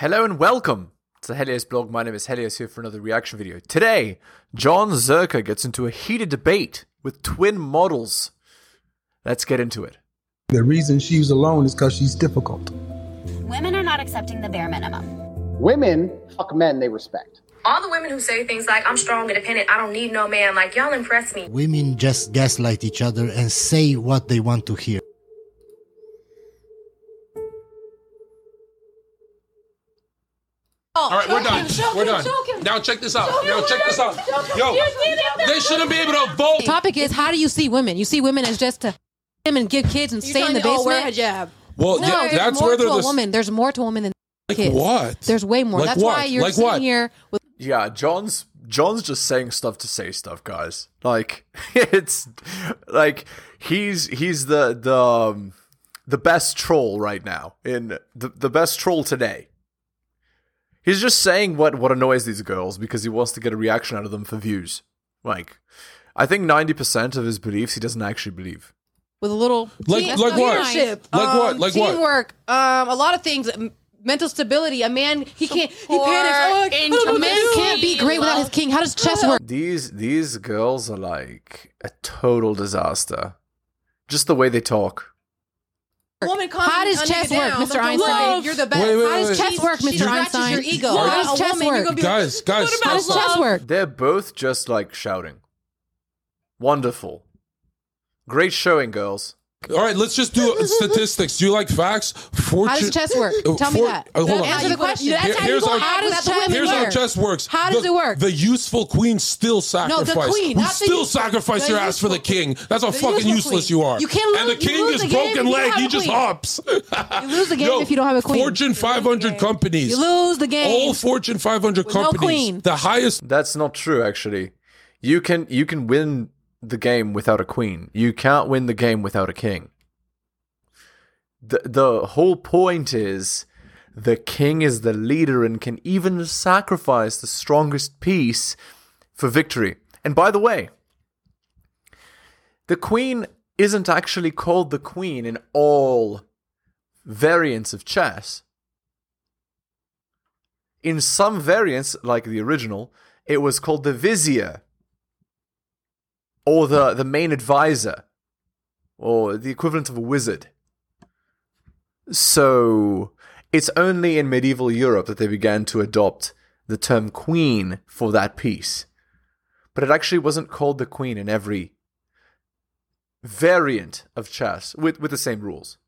Hello and welcome to the Helios blog. My name is Helios here for another reaction video. Today, Jon Zherka gets into a heated debate with twin models. Let's get into it. The reason she's alone is because she's difficult. Women are not accepting the bare minimum. Women fuck men they respect. All the women who say things like, I'm strong, independent, I don't need no man, like, y'all impress me. Women just gaslight each other and say what they want to hear. All right, we're done. we're done. Now check this out. Now check this out. Yo, they shouldn't be able to vote. topic is how do you see women? You see women as just to him and give kids and stay in the basement. hijab. Well, No, yeah, that's where to they're a the woman. There's more to a woman than like kids. what? There's way more. Like That's what? why you're Like sitting what? here with Yeah, Jon's Jon's just saying stuff to say stuff, guys. Like it's like he's he's the the um, the best troll right now in the the best troll today. He's just saying what what annoys these girls because he wants to get a reaction out of them for views. Like I think 90% of his beliefs he doesn't actually believe. with a little Like- team- like what? Leadership, Like what? um, Like what? teamwork, um, a lot of things. m- Mental stability. A man, he can't. He panics. Oh, I don't A man can't be great without his king. How does chess work? These these girls are like a total disaster. Just the way they talk. Woman How does calms chess work, down. Mr. Don't Einstein? love, You're the best. Wait, wait, How does wait. chess work, Mr. scratches Einstein? your ego. How does chess woman, you're work? gonna be Guys, guys, How does chess work? They're both just like shouting. Wonderful. Great showing, girls. All right, let's just do statistics. Do you like facts? Fortune. How does chess work? Uh, Tell me that. uh, hold on. Answer the question. That's Here- how here's go how- How does chess. Here's how chess works. How does the, it work? The useful queen still sacrifice. queen, we not the still useful- sacrifice the your ass for the king. That's how fucking useless queen. you are. You can't And the lose- you king lose is the game broken you leg. have He a just queen. hops. You lose the game Yo, if you don't have a queen. Fortune 500 companies. You lose the game. All Fortune 500 With no companies. queen. The highest. That's not true, actually. You can you can win the game without a queen. You can't win the game without a king. The the whole point is the king is the leader and can even sacrifice the strongest piece for victory. And by the way, the queen isn't actually called the queen in all variants of chess. In some variants, like the original, it was called the vizier or the, the main advisor or the equivalent of a wizard. So it's only in medieval Europe that they began to adopt the term queen for that piece. But it actually wasn't called the queen in every variant of chess with, with the same rules.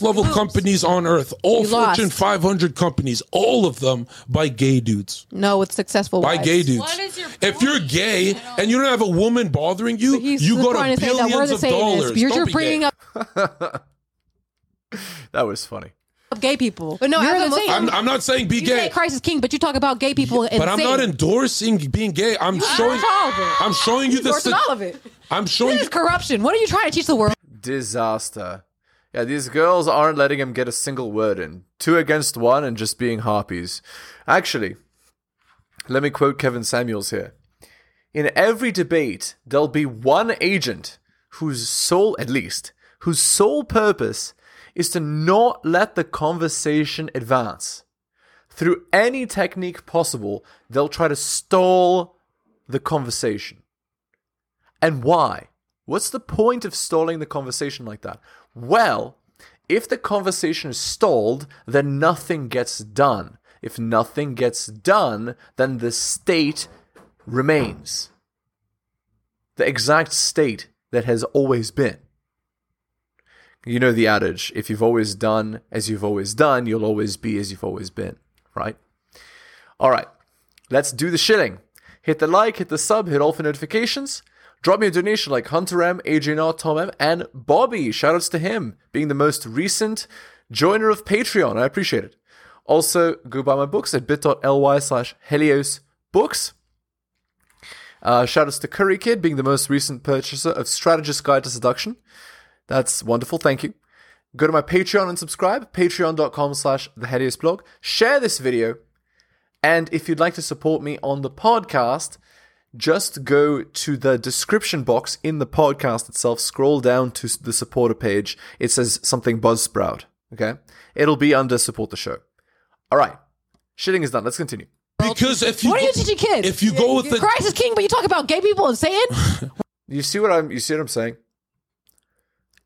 Level companies on earth, all You lost. Fortune 500 companies, all of them by gay dudes. No, it's successful. By wives. gay dudes. What is your if you're gay and you don't have a woman bothering you, you go to to say that we're billions of dollars. You're Don't just be bringing gay. up That was funny. gay people. But no, You're as the I'm, I'm not saying be You say gay, Christ is king, but you talk about gay people. and but I'm not endorsing being gay. I'm showing. all of it. I'm showing you the. endorsing sta- all of it. I'm showing This you. is corruption. What are you trying to teach the world? Disaster. Yeah, these girls aren't letting him get a single word in. Two against one and just being harpies. Actually, let me quote Kevin Samuels here. In every debate, there'll be one agent whose sole, at least, whose sole purpose is to not let the conversation advance. Through any technique possible, they'll try to stall the conversation. And why? What's the point of stalling the conversation like that? Well, if the conversation is stalled, then nothing gets done. If nothing gets done, then the state remains. The exact state that has always been. You know the adage if you've always done as you've always done, you'll always be as you've always been, right? All right, let's do the shilling. Hit the like, hit the sub, hit all for notifications. Drop me a donation like Hunter M, Adrian R, Tom M, and Bobby. Shoutouts to him being the most recent joiner of Patreon. I appreciate it. Also, go buy my books at bit.ly slash Helios Books. Uh, shoutouts to Curry Kid being the most recent purchaser of Strategist Guide to Seduction. That's wonderful. Thank you. Go to my Patreon and subscribe. Patreon.com slash the Helios blog. Share this video. And if you'd like to support me on the podcast, just go to the description box in the podcast itself, scroll down to the supporter page. It says something Buzzsprout, okay? It'll be under support the show. All right. Shitting is done. Let's continue. Because if you What are you teaching kids? if you go with the Christ is king, but you talk about gay people and saying You see what I'm you see what I'm saying?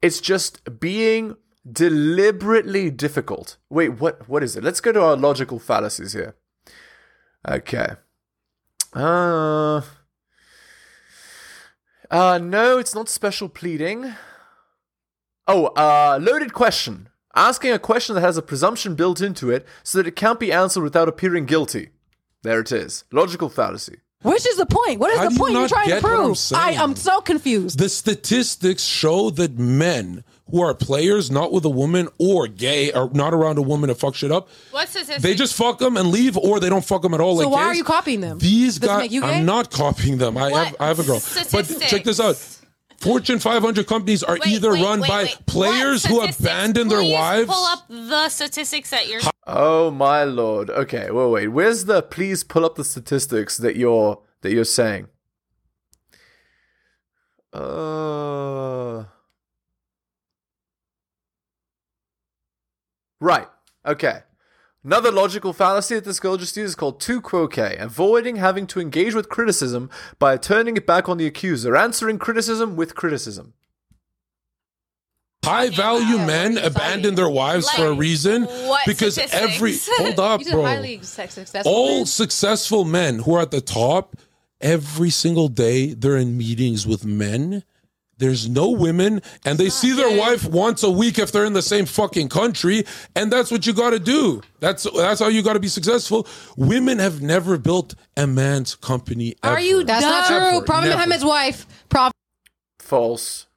It's just being deliberately difficult. Wait, what what is it? Let's go to our logical fallacies here. Okay. Uh uh no, it's not special pleading. Oh, uh loaded question. Asking a question that has a presumption built into it so that it can't be answered without appearing guilty. There it is. Logical fallacy. Which is the point? What is How the point you're not trying to get what I'm prove? I am so confused. the statistics show that men who are players, not with a woman or gay, or not around a woman to fuck shit up, What statistics? they just fuck them and leave, or they don't fuck them at all. So like why are you copying them? These Does it guys, make you gay? I'm not copying them. I What have, I have a girl. But check this out. Fortune 500 companies are Wait, either wait, run wait, by wait. players What who statistics? abandon their Please wives. Pull up the statistics that you're. Oh my lord. Okay, wait, wait. Where's the please pull up the statistics that you're that you're saying? Uh Right. Okay. Another logical fallacy that this girl just used is called tu quoque, avoiding having to engage with criticism by turning it back on the accuser, answering criticism with criticism. High value men abandon their wives for a reason what because statistics? every hold up, You bro. highly successful. All men. successful men who are at the top, every single day they're in meetings with men. There's no women, and they see their wife once a week if they're in the same fucking country, and that's what you got to do. That's that's how you got to be successful. Women have never built a man's company. Are ever. you That's not true. Never, Prophet never. Muhammad's wife, Prophet. False.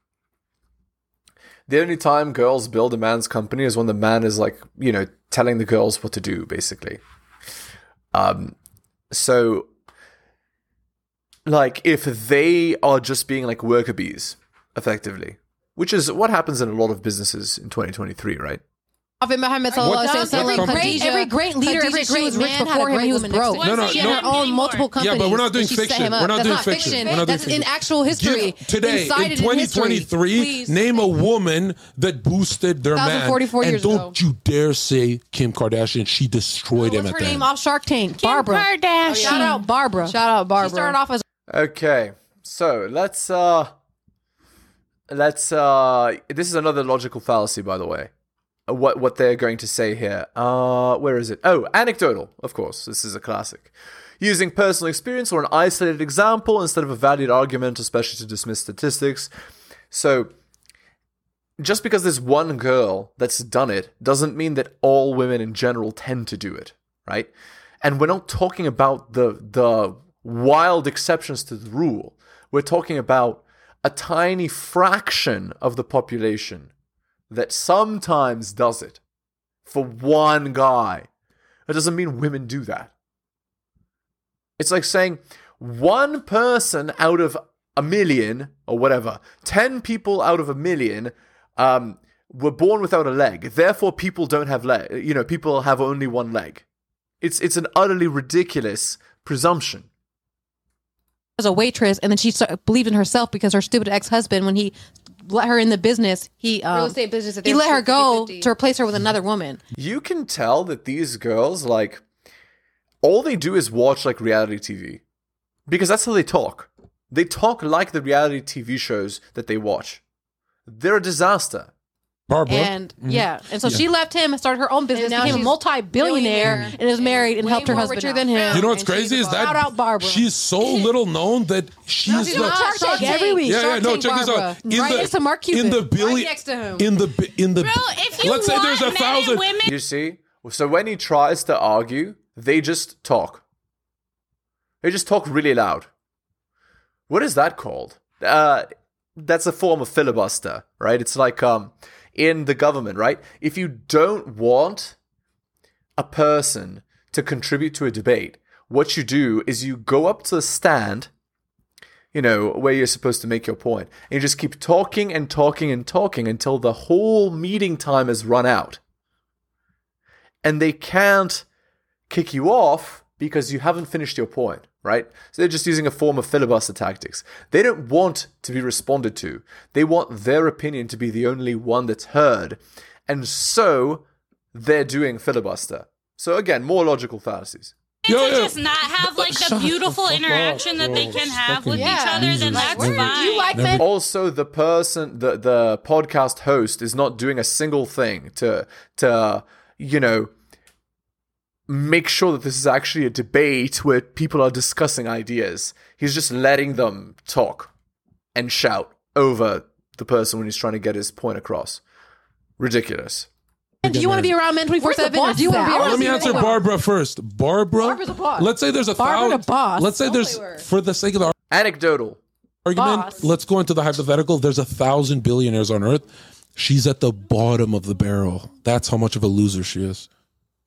The only time girls build a man's company is when the man is like, you know, telling the girls what to do, basically. Um, so, like, if they are just being like worker bees, effectively, which is what happens in a lot of businesses in 2023, right? Prophet Muhammad sallallahu alaihi wasallam. Every great, every great leader, Khadijah, every great was rich rich before before him, him. He he was was broke. next to No, no, she no. had her own multiple companies. Yeah, but we're not doing and she set fiction. We're not That's doing not fiction. fiction. We're not doing That's fiction. in actual history. Give- today in Incited in history. 2023, name a woman that boosted their man. 1,044 and years don't ago. you dare say Kim Kardashian. She destroyed him What's at her the name end. off Shark Tank? Barbara. Kardashian. Shout out Barbara. Shout out Barbara. She started off as Okay, so let's uh let's uh this is another logical fallacy by the way. Uh, What what they're going to say here. Uh where is it? Oh, anecdotal, of course. This is a classic. Using personal experience or an isolated example instead of a valid argument, especially to dismiss statistics. So just because there's one girl that's done it doesn't mean that all women in general tend to do it, right? And we're not talking about the the wild exceptions to the rule. We're talking about a tiny fraction of the population that sometimes does it for one guy. That doesn't mean women do that. It's like saying one person out of a million or whatever, 10 people out of a million um, were born without a leg. Therefore, people don't have leg. You know, people have only one leg. It's it's an utterly ridiculous presumption. As a waitress, and then she start, believed in herself because her stupid ex husband, when he let her in the business, he um, Real estate business. he let her go 50-50. to replace her with another woman. You can tell that these girls like all they do is watch like reality TV because that's how they talk. They talk like the reality TV shows that they watch. They're a disaster. Barbara. And yeah, and so she left him and started her own business, now became a multi-billionaire, billionaire. and is married and Way helped her husband richer out. than him. you know what's and crazy is that Shout out Barbara. she's so little known that she's she's the on Shark Tank Tank. every week. yeah, yeah, no, Tank check this out. In right the, next to Mark Cuban. in the billion, next to him. in the bi- in the Bro, if you let's say want there's a thousand. women, You see? So when he tries to argue, they just talk. They just talk really loud. What is that called? Uh, that's a form of filibuster, right? It's like um, in the government, right? If you don't want a person to contribute to a debate, what you do is you go up to the stand, you know, where you're supposed to make your point, and you just keep talking and talking and talking until the whole meeting time has run out and they can't kick you off because you haven't finished your point, right? So they're just using a form of filibuster tactics. They don't want to be responded to. They want their opinion to be the only one that's heard. And so they're doing filibuster. So again, more logical fallacies. Yeah, to just not have like the beautiful interaction that they can have with each other, then that's fine. Also, the person, the the podcast host, is not doing a single thing to to you know make sure that this is actually a debate where people are discussing ideas. He's just letting them talk and shout over the person when he's trying to get his point across. Ridiculous. And Do you want to be around men 24 7 or do you want to be around Let me answer Barbara first. Barbara. Barbara's a boss. Let's say there's a Barbara thousand. the boss. Let's say there's play with her. for the sake of the Anecdotal. argument. Boss. Let's go into the hypothetical. There's a thousand billionaires on Earth. She's at the bottom of the barrel. That's how much of a loser she is.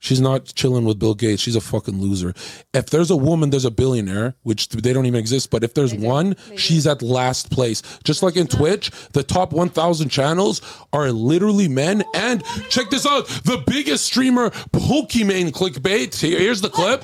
She's not chilling with Bill Gates. She's a fucking loser. If there's a woman, there's a billionaire, which they don't even exist. But if there's one, she's at last place. Just like in Twitch, the top 1,000 channels are literally men. Oh, and check this out the biggest streamer, Pokimane Clickbait. Here's the clip.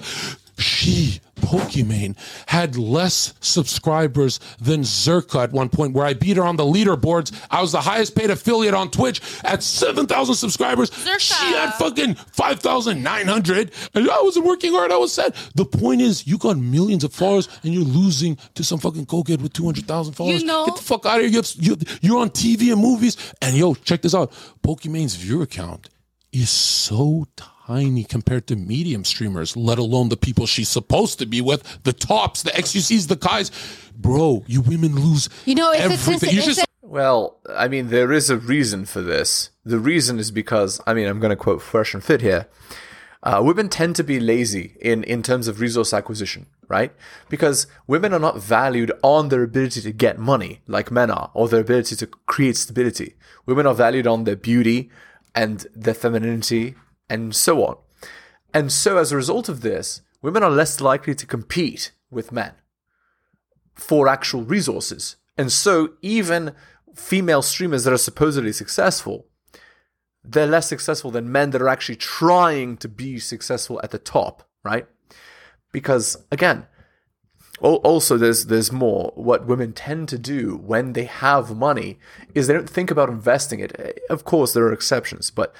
She, Pokimane, had less subscribers than Zherka at one point, where I beat her on the leaderboards. I was the highest paid affiliate on Twitch at 7,000 subscribers. She had fucking 5,900. And I wasn't working hard. I was sad. The point is, you got millions of followers and you're losing to some fucking cokehead with 200,000 followers. know- Get the fuck out of here. You have, you, you're on TV and movies. And yo, check this out. Pokimane's viewer count is so tiny compared to medium streamers, let alone the people she's supposed to be with, the tops, the xQcs, the Kais. Bro, you women lose You know, it's everything. sensi- You it's just Well, I mean, there is a reason for this. The reason is because, I mean, I'm going to quote Fresh and Fit here. Uh, women tend to be lazy in, in terms of resource acquisition, right? Because women are not valued on their ability to get money like men are, or their ability to create stability. Women are valued on their beauty and their femininity and so on. And so, as a result of this, women are less likely to compete with men for actual resources. And so, even female streamers that are supposedly successful, they're less successful than men that are actually trying to be successful at the top, right? Because again, also there's there's more. What women tend to do when they have money is they don't think about investing it. Eh, Of course, there are exceptions, but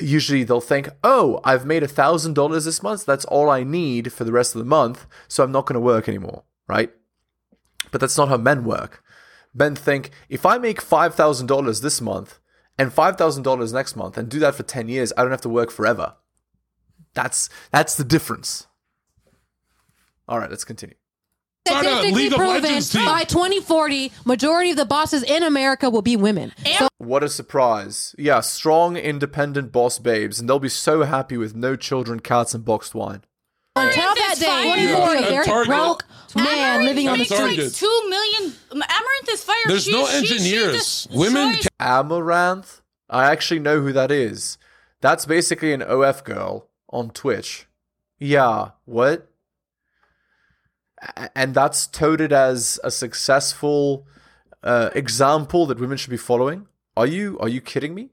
usually they'll think, "Oh, I've made a thousand dollars this month. That's all I need for the rest of the month, so I'm not going to work anymore." Right? But that's not how men work. Men think if I make five thousand dollars this month and five thousand dollars next month and do that for ten years, I don't have to work forever. That's that's the difference. All right, let's continue. Start a statistically League of proven Legends team. by 2040, majority of the bosses in America will be women. So What a surprise! Yeah, strong, independent boss babes, and they'll be so happy with no children, cats, and boxed wine. until that day, 2040, Yeah, they're Target. broke man living on the makes like Target. two million. Amouranth is fire. There's She- no she- she engineers. destroys- Women can Amouranth. I actually know who that is. That's basically an OF girl on Twitch. Yeah, what? A- And that's touted as a successful uh, example that women should be following. Are you are you kidding me?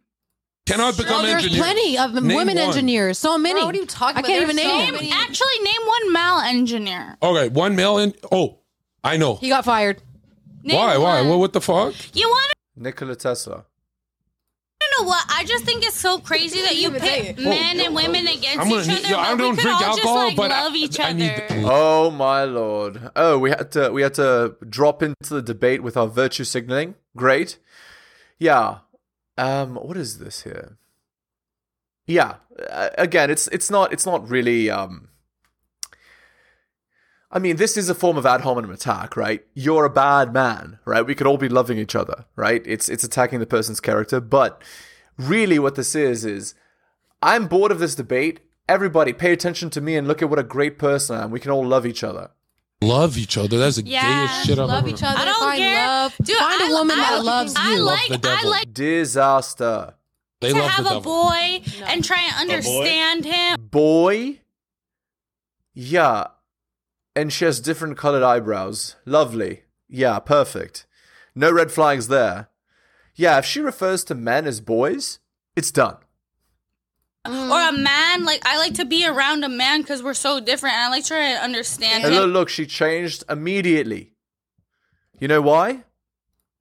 cannot become Oh, there's engineers. plenty of Name women one. engineers. So many. what are you talking I about? can't even There's name so them. Name, actually, name one male engineer. Okay, one male in. Oh, I know. He got fired. Name Why? Why? one. What, what the fuck? You want Nikola Tesla. To know what? I just think it's so crazy that you even say pit it. men and women against I'm gonna each need- other. yo, I but don't we could drink all alcohol, just, like, but I- love each I other. need- Oh my lord. Oh, we had to we had to drop into the debate with our virtue signaling. Great. Yeah. Um what is this here? Yeah. Uh, again, it's it's not it's not really um I mean, this is a form of ad hominem attack, right? You're a bad man, right? We could all be loving each other, right? It's it's attacking the person's character, but really what this is is I'm bored of this debate. Everybody pay attention to me and look at what a great person I am. We can all love each other. Love each other. That's the Yeah, gayest shit I've Love ever each other. I don't find care. love. Dude, find a I- woman I- that loves I you. like the I devil. like Disaster. They to love have the a devil. boy and try and understand him. Boy? Yeah. And she has different colored eyebrows. Lovely. Yeah, perfect. No red flags there. Yeah, if she refers to men as boys, it's done. Or a man, like I like to be around a man because we're so different, and I like to try and understand And him. look, look, she changed immediately. You know why?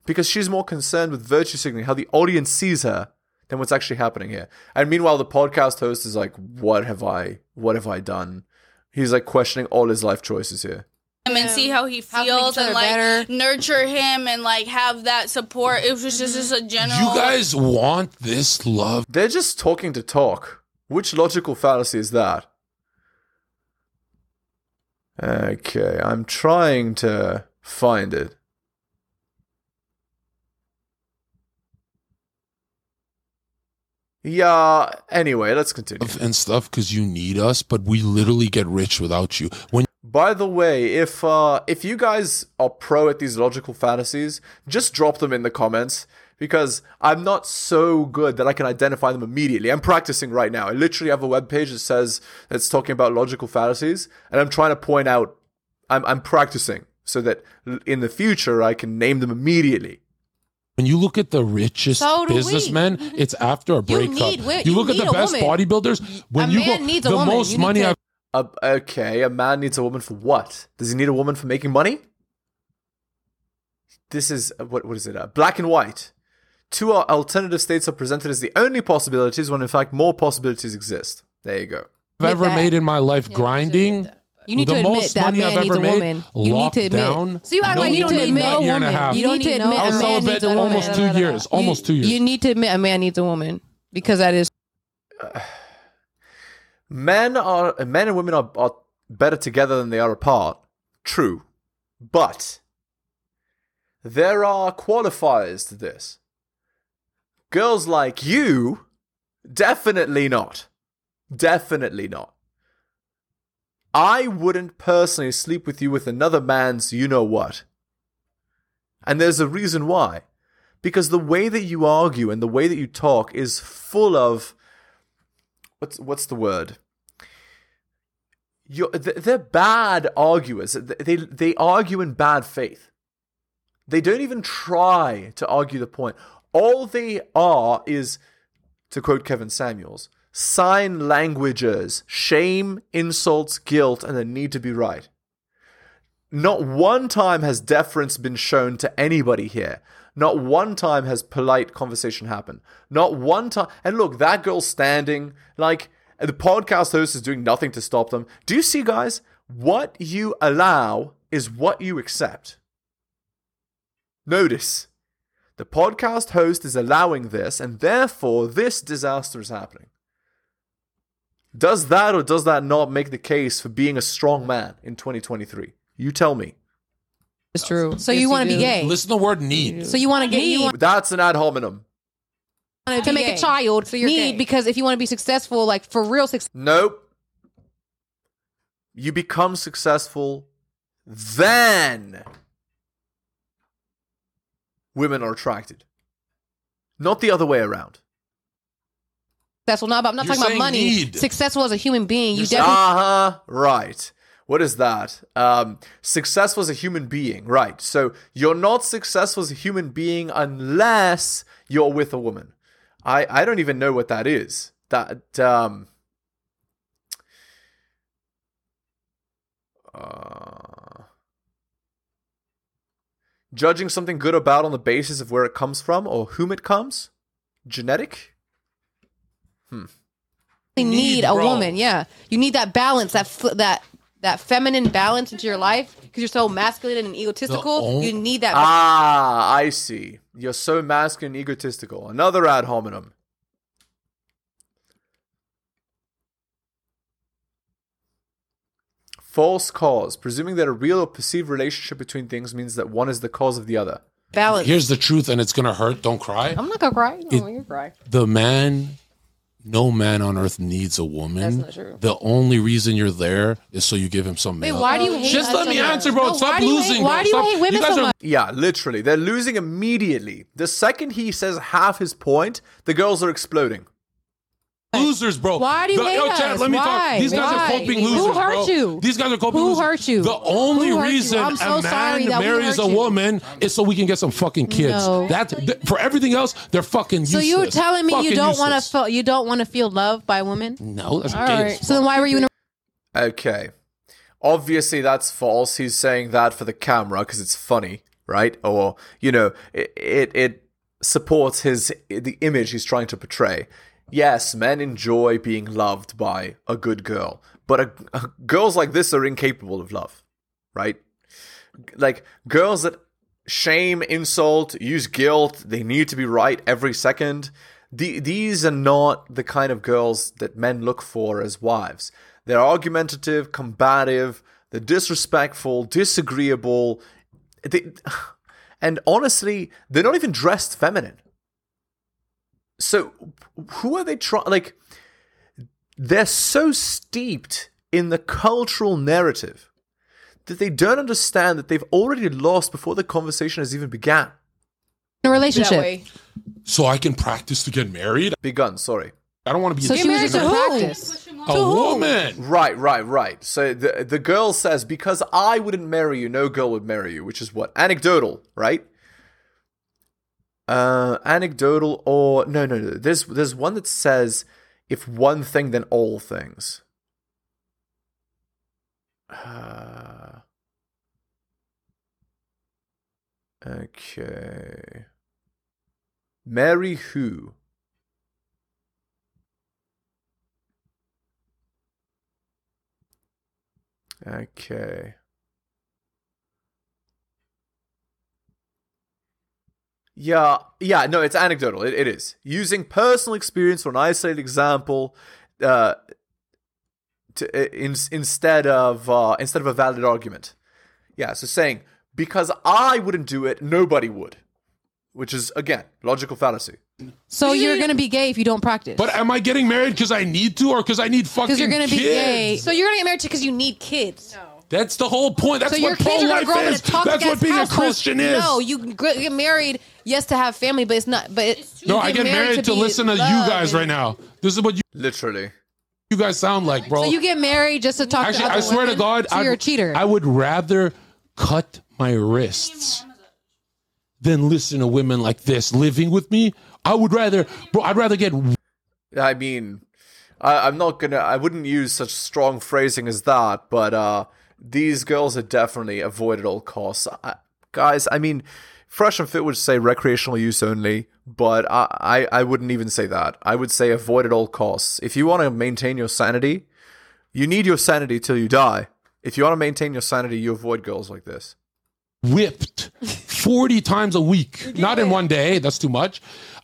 Because she's more concerned with virtue signaling, how the audience sees her, than what's actually happening here? And meanwhile, the podcast host is like, "What have I? What have I done?" He's like questioning all his life choices here. Him and see how he How feels each and like better. nurture him and like have that support. It was just, just, just a mm-hmm. general. You guys want this love? They're just talking to talk. Which logical fallacy is that? Okay, I'm trying to find it. Yeah, anyway, let's continue. and stuff because you need us, but we literally get rich without you. When By the way, if uh if you guys are pro at these logical fantasies, just drop them in the comments because I'm not so good that I can identify them immediately. I'm practicing right now. I literally have a web page that says it's talking about logical fallacies and I'm trying to point out I'm I'm practicing so that in the future I can name them immediately. when you look at the richest So do we. businessmen, it's after a breakup. need you you look at the best woman. bodybuilders. When A you man go, needs a the woman. most You money I've Uh, okay, a man needs a woman for what? Does he need a woman for making money? This is uh, what what is it? Uh, black and white. Two al- alternative states are presented as the only possibilities when in fact more possibilities exist. There you go. I've ever that. made in my life grinding. You need the to admit most that money man I've needs ever a made, woman. You need to admit. down. So you act no like you need need to admit a a year and a woman. You don't need to admit I was a man celibate needs a woman. almost two years. Almost two years. You need to admit a man needs a woman because that is Men are men and women are, are better together than they are apart. True. But there are qualifiers to this. Girls like you, definitely not. Definitely not. I wouldn't personally sleep with you with another man's you know what. And there's a reason why. Because the way that you argue and the way that you talk is full of what's what's the word? You're, they're bad arguers. They they argue in bad faith. They don't even try to argue the point. All they are is, to quote Kevin Samuels, sign languages, shame, insults, guilt, and the need to be right. Not one time has deference been shown to anybody here. Not one time has polite conversation happened. Not one time. And look, that girl's standing like the podcast host is doing nothing to stop them. Do you see, guys? What you allow is what you accept. Notice the podcast host is allowing this, and therefore this disaster is happening. Does that or does that not make the case for being a strong man in 2023? You tell me. It's true. So Yes, you you want to be gay? Listen to the word need. So you want to get you want That's an ad hominem. to make a child So you're need gay. because if you want to be successful, like for real success, Nope. You become successful, then women are attracted. Not the other way around. successful. Not about. I'm not You're talking about saying money. need. Successful as a human being, you You're definitely. Uh huh. Right. What is that? Um, successful as a human being. Right. So you're not successful as a human being unless you're with a woman. I, I don't even know what that is. That um. Uh, judging something good or bad on the basis of where it comes from or whom it comes? Genetic? need, Need, a bro. woman. Yeah, you need that balance, that f- that that feminine balance into your life because you're so masculine and egotistical. on- you need that. Ah, I see. You're so masculine and egotistical. Another ad hominem. False cause. Presuming that a real or perceived relationship between things means that one is the cause of the other. balance. Here's the truth, and it's gonna hurt. Don't cry. I'm not gonna cry. No, It- you cry. the man no man on earth needs a woman That's not true. the only reason you're there is so you give him some Wait, milk why do you hate? just us let so me much? answer bro No, stop why do you losing hate, Why bro. do you Stop- hate women guys so are- much? Yeah, literally. They're losing immediately. The second he says half his point, the girls are exploding. Losers bro Why do you The- hate yo, Chad, us? let me Why? talk these guys Why? are coping Who losers hurt bro. you? these guys are coping Who losers. hurt you? the only Who hurt you? reason I'm so a sorry man that we marries hurt a you. woman is so we can get some fucking kids No. that th- for everything else they're fucking So useless you're telling me you Fucking don't want useless. to feel you don't want to feel loved by women? no that's All gay right. So then why were you in a Okay. Obviously, that's false. He's saying that for the camera because it's funny, right? Or, you know, it, it, it supports his the image he's trying to portray. Yes, men enjoy being loved by a good girl, but a, a- girls like this are incapable of love, right? Like girls that shame, insult, use guilt, they need to be right every second. The, these are not the kind of girls that men look for as wives. They're argumentative, combative, they're disrespectful, disagreeable. They, and honestly, they're not even dressed feminine. So, who are they trying? Like, they're so steeped in the cultural narrative that they don't understand that they've already lost before the conversation has even began. In a relationship. So I can practice to get married. Begun, sorry. I don't want to be. So a she was cheater. just a practice. A woman. Right, right, right. So the the girl says, because I wouldn't marry you, no girl would marry you, which is what? Anecdotal, right? Uh anecdotal or no no no. There's there's one that says if one thing then all things. Uh, okay. Mary who? Okay. Yeah, yeah, no, it's anecdotal. It, it is using personal experience or an isolated example, uh, to, uh, in, instead of uh, instead of a valid argument. Yeah, so saying because I wouldn't do it, nobody would, which is again logical fallacy. So you're gonna be gay if you don't practice. But am I getting married because I need to, or because I need fucking? Because you're gonna be kids? gay. So you're gonna get married because you need kids. That's the whole point. That's so your what kids pro-life grow up in is. That's what being household. a Christian is. No, you get married, yes, to have family, but it's not. But it, No, I get married to, be listen to you guys right now. This is what you Literally. you guys sound like, bro. So you get married just to talk Actually, to other I swear to? God, so I'd- you're a cheater. I would rather cut my wrists than listen to women like this living with me. I would rather, bro. I'd rather get I mean, I, I'm not gonna. I wouldn't use such strong phrasing as that, but uh, these girls are definitely avoid at all costs. I, guys, I mean, Fresh and Fit would say recreational use only, but I, I, I wouldn't even say that. I would say avoid at all costs. If you want to maintain your sanity, you need your sanity till you die. If you want to maintain your sanity, you avoid girls like this. whipped 40 times a week. Not in one day, that's too much.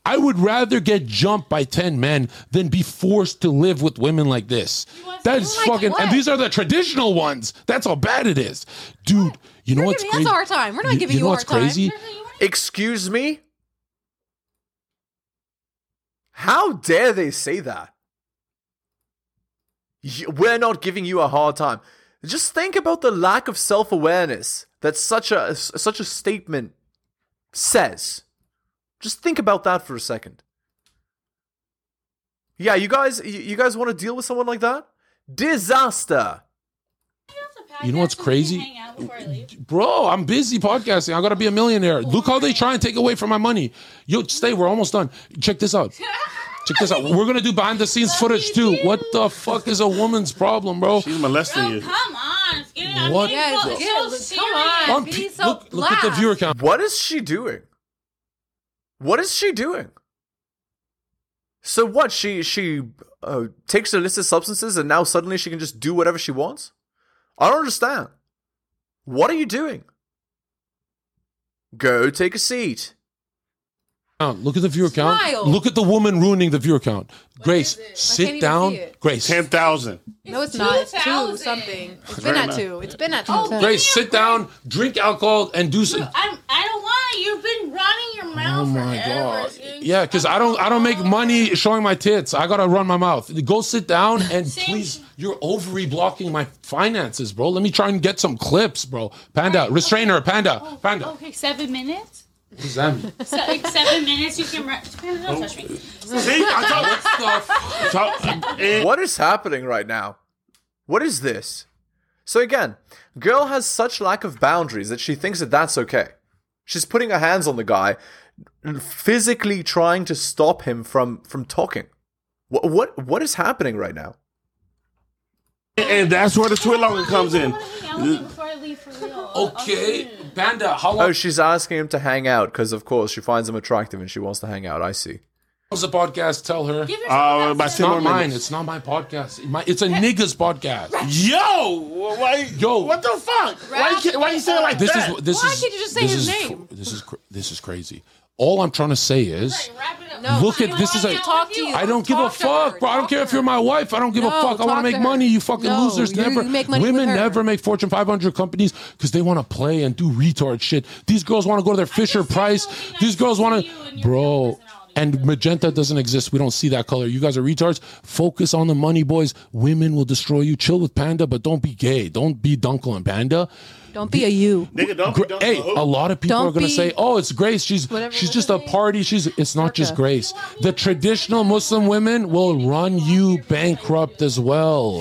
I would rather get jumped by 10 men than be forced to live with women like this. That's Like fucking, what? and these are the traditional ones. That's how bad it is. Dude, you know You're what's giving crazy? us a hard time. We're not giving you, know a what's hard crazy? time. Excuse me? How dare they say that? We're not giving you a hard time. Just think about the lack of self-awareness that such a such a statement says. Just think about that for a second. Yeah, you guys you, you guys want to deal with someone like that? Disaster. You know what's crazy? Bro, I'm busy podcasting. I gotta be a millionaire. Look how they try and take away from my money. Yo, stay, we're almost done. Check this out. Check this out. We're gonna do behind the scenes footage too. What the fuck is a woman's problem, bro? She's molesting you. Oh, come on, get it. What Yes, come on. One pe- look, look at the viewer count. What is she doing? What is she doing? So what? She she uh, takes illicit substances and now suddenly she can just do whatever she wants? I don't understand. What are you doing? Go take a seat. Count. Look at the viewer count. Look at the woman ruining the viewer count. Grace, sit down. Grace, Ten thousand. No, it's not. It's two 2,000. something. It's very been at nice. two. It's been at two. Oh, Grace, sit down. Drink alcohol and do some. I'm, I don't want to. You've been running your oh mouth Oh my forever, god! Yeah, because I don't I don't make money showing my tits. I gotta run my mouth. Go sit down and please. You're ovary blocking my finances, bro. Let me try and get some clips, bro. Panda, restrainer, panda, oh, panda. Okay, seven minutes. What does that mean? So, like seven minutes, you can run. Don't touch me. See, I told, told- eh, What is happening right now? What is this? So again, girl has such lack of boundaries that she thinks that that's okay. She's putting her hands on the guy, physically trying to stop him from from talking. What what what is happening right now? and that's where the TwitLonger comes in. Before I leave me for real. Okay, Panda, how Oh, she's asking him to hang out because, of course, she finds him attractive and she wants to hang out. I see. was the podcast? Tell her. Give Uh, yourself about It's 10 more not mine. minutes. It's not my podcast. My, it's a niggas podcast. Yo, why? Yo. what the fuck? Why you, ca- why you say it like This that? is this Why is. can't you just say this his is name? This is cr- this is crazy. All I'm trying to say is, Wrap it up. No, look at this is a. talk to you. I don't give a fuck, bro. I don't care if you're my wife. I don't give a No, fuck. I want talk to make her. money. You fucking No, losers. you- Never. you make money women her. never make Fortune 500 companies because they want to play and do retard shit. These girls want to go to their Fisher Price. nice These girls want see you and to, bro. And magenta doesn't exist. We don't see that color. You guys are retards. Focus on the money, boys. Women will destroy you. Chill with Panda, but don't be gay. Don't be Dunkel and Panda. Don't be a you. Nigga, don't be Gr- done hey, a lot of people Don't are going to be- say, "Oh, it's Grace. She's Whatever- she's what's just her a name? party. She's it's not just Orca. Grace. The traditional Muslim women will run you bankrupt as well.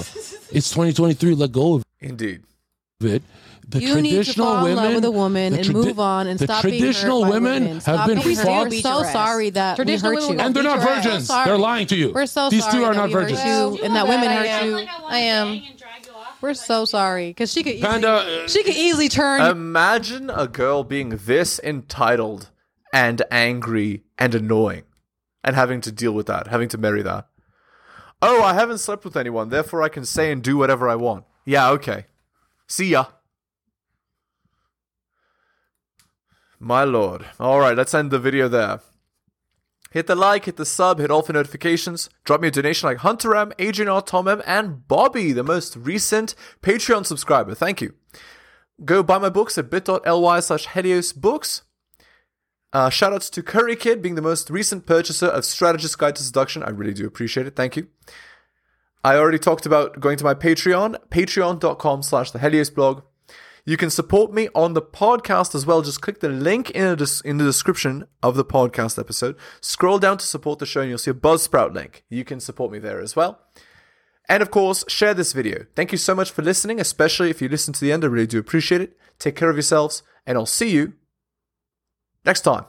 It's 2023. Let go of Indeed. it. The You need to traditional fall in women love with a woman the and move on and the stop being hurt traditional by women women. have Stop been being fucked. We're so sorry that we Traditional hurt women you. will and they're beat not your ass. virgins. Sorry. They're lying to you. We're so These sorry two are that not we hurt virgins. you and that women I hurt you. I, wanna I am. We're so sorry because she could easily, Panda, uh, she could easily turn. Imagine a girl being this entitled and angry and annoying and having to deal with that, having to marry that. Oh, I haven't slept with anyone, therefore I can say and do whatever I want. Yeah, okay. See ya. My lord. Alright, let's end the video there. Hit the like, hit the sub, hit all for notifications. Drop me a donation like Hunter M, Adrian R, Tom M, and Bobby, the most recent Patreon subscriber. Thank you. Go buy my books at bit.ly slash Helios Books. Uh, shoutouts to Curry Kid being the most recent purchaser of Strategist Guide to Seduction. I really do appreciate it. Thank you. I already talked about going to my Patreon, patreon.com slash the Helios blog. You can support me on the podcast as well. Just click the link in the, des- in the description of the podcast episode. Scroll down to support the show and you'll see a Buzzsprout link. You can support me there as well. And of course, share this video. Thank you so much for listening, especially if you listen to the end. I really do appreciate it. Take care of yourselves, and I'll see you next time.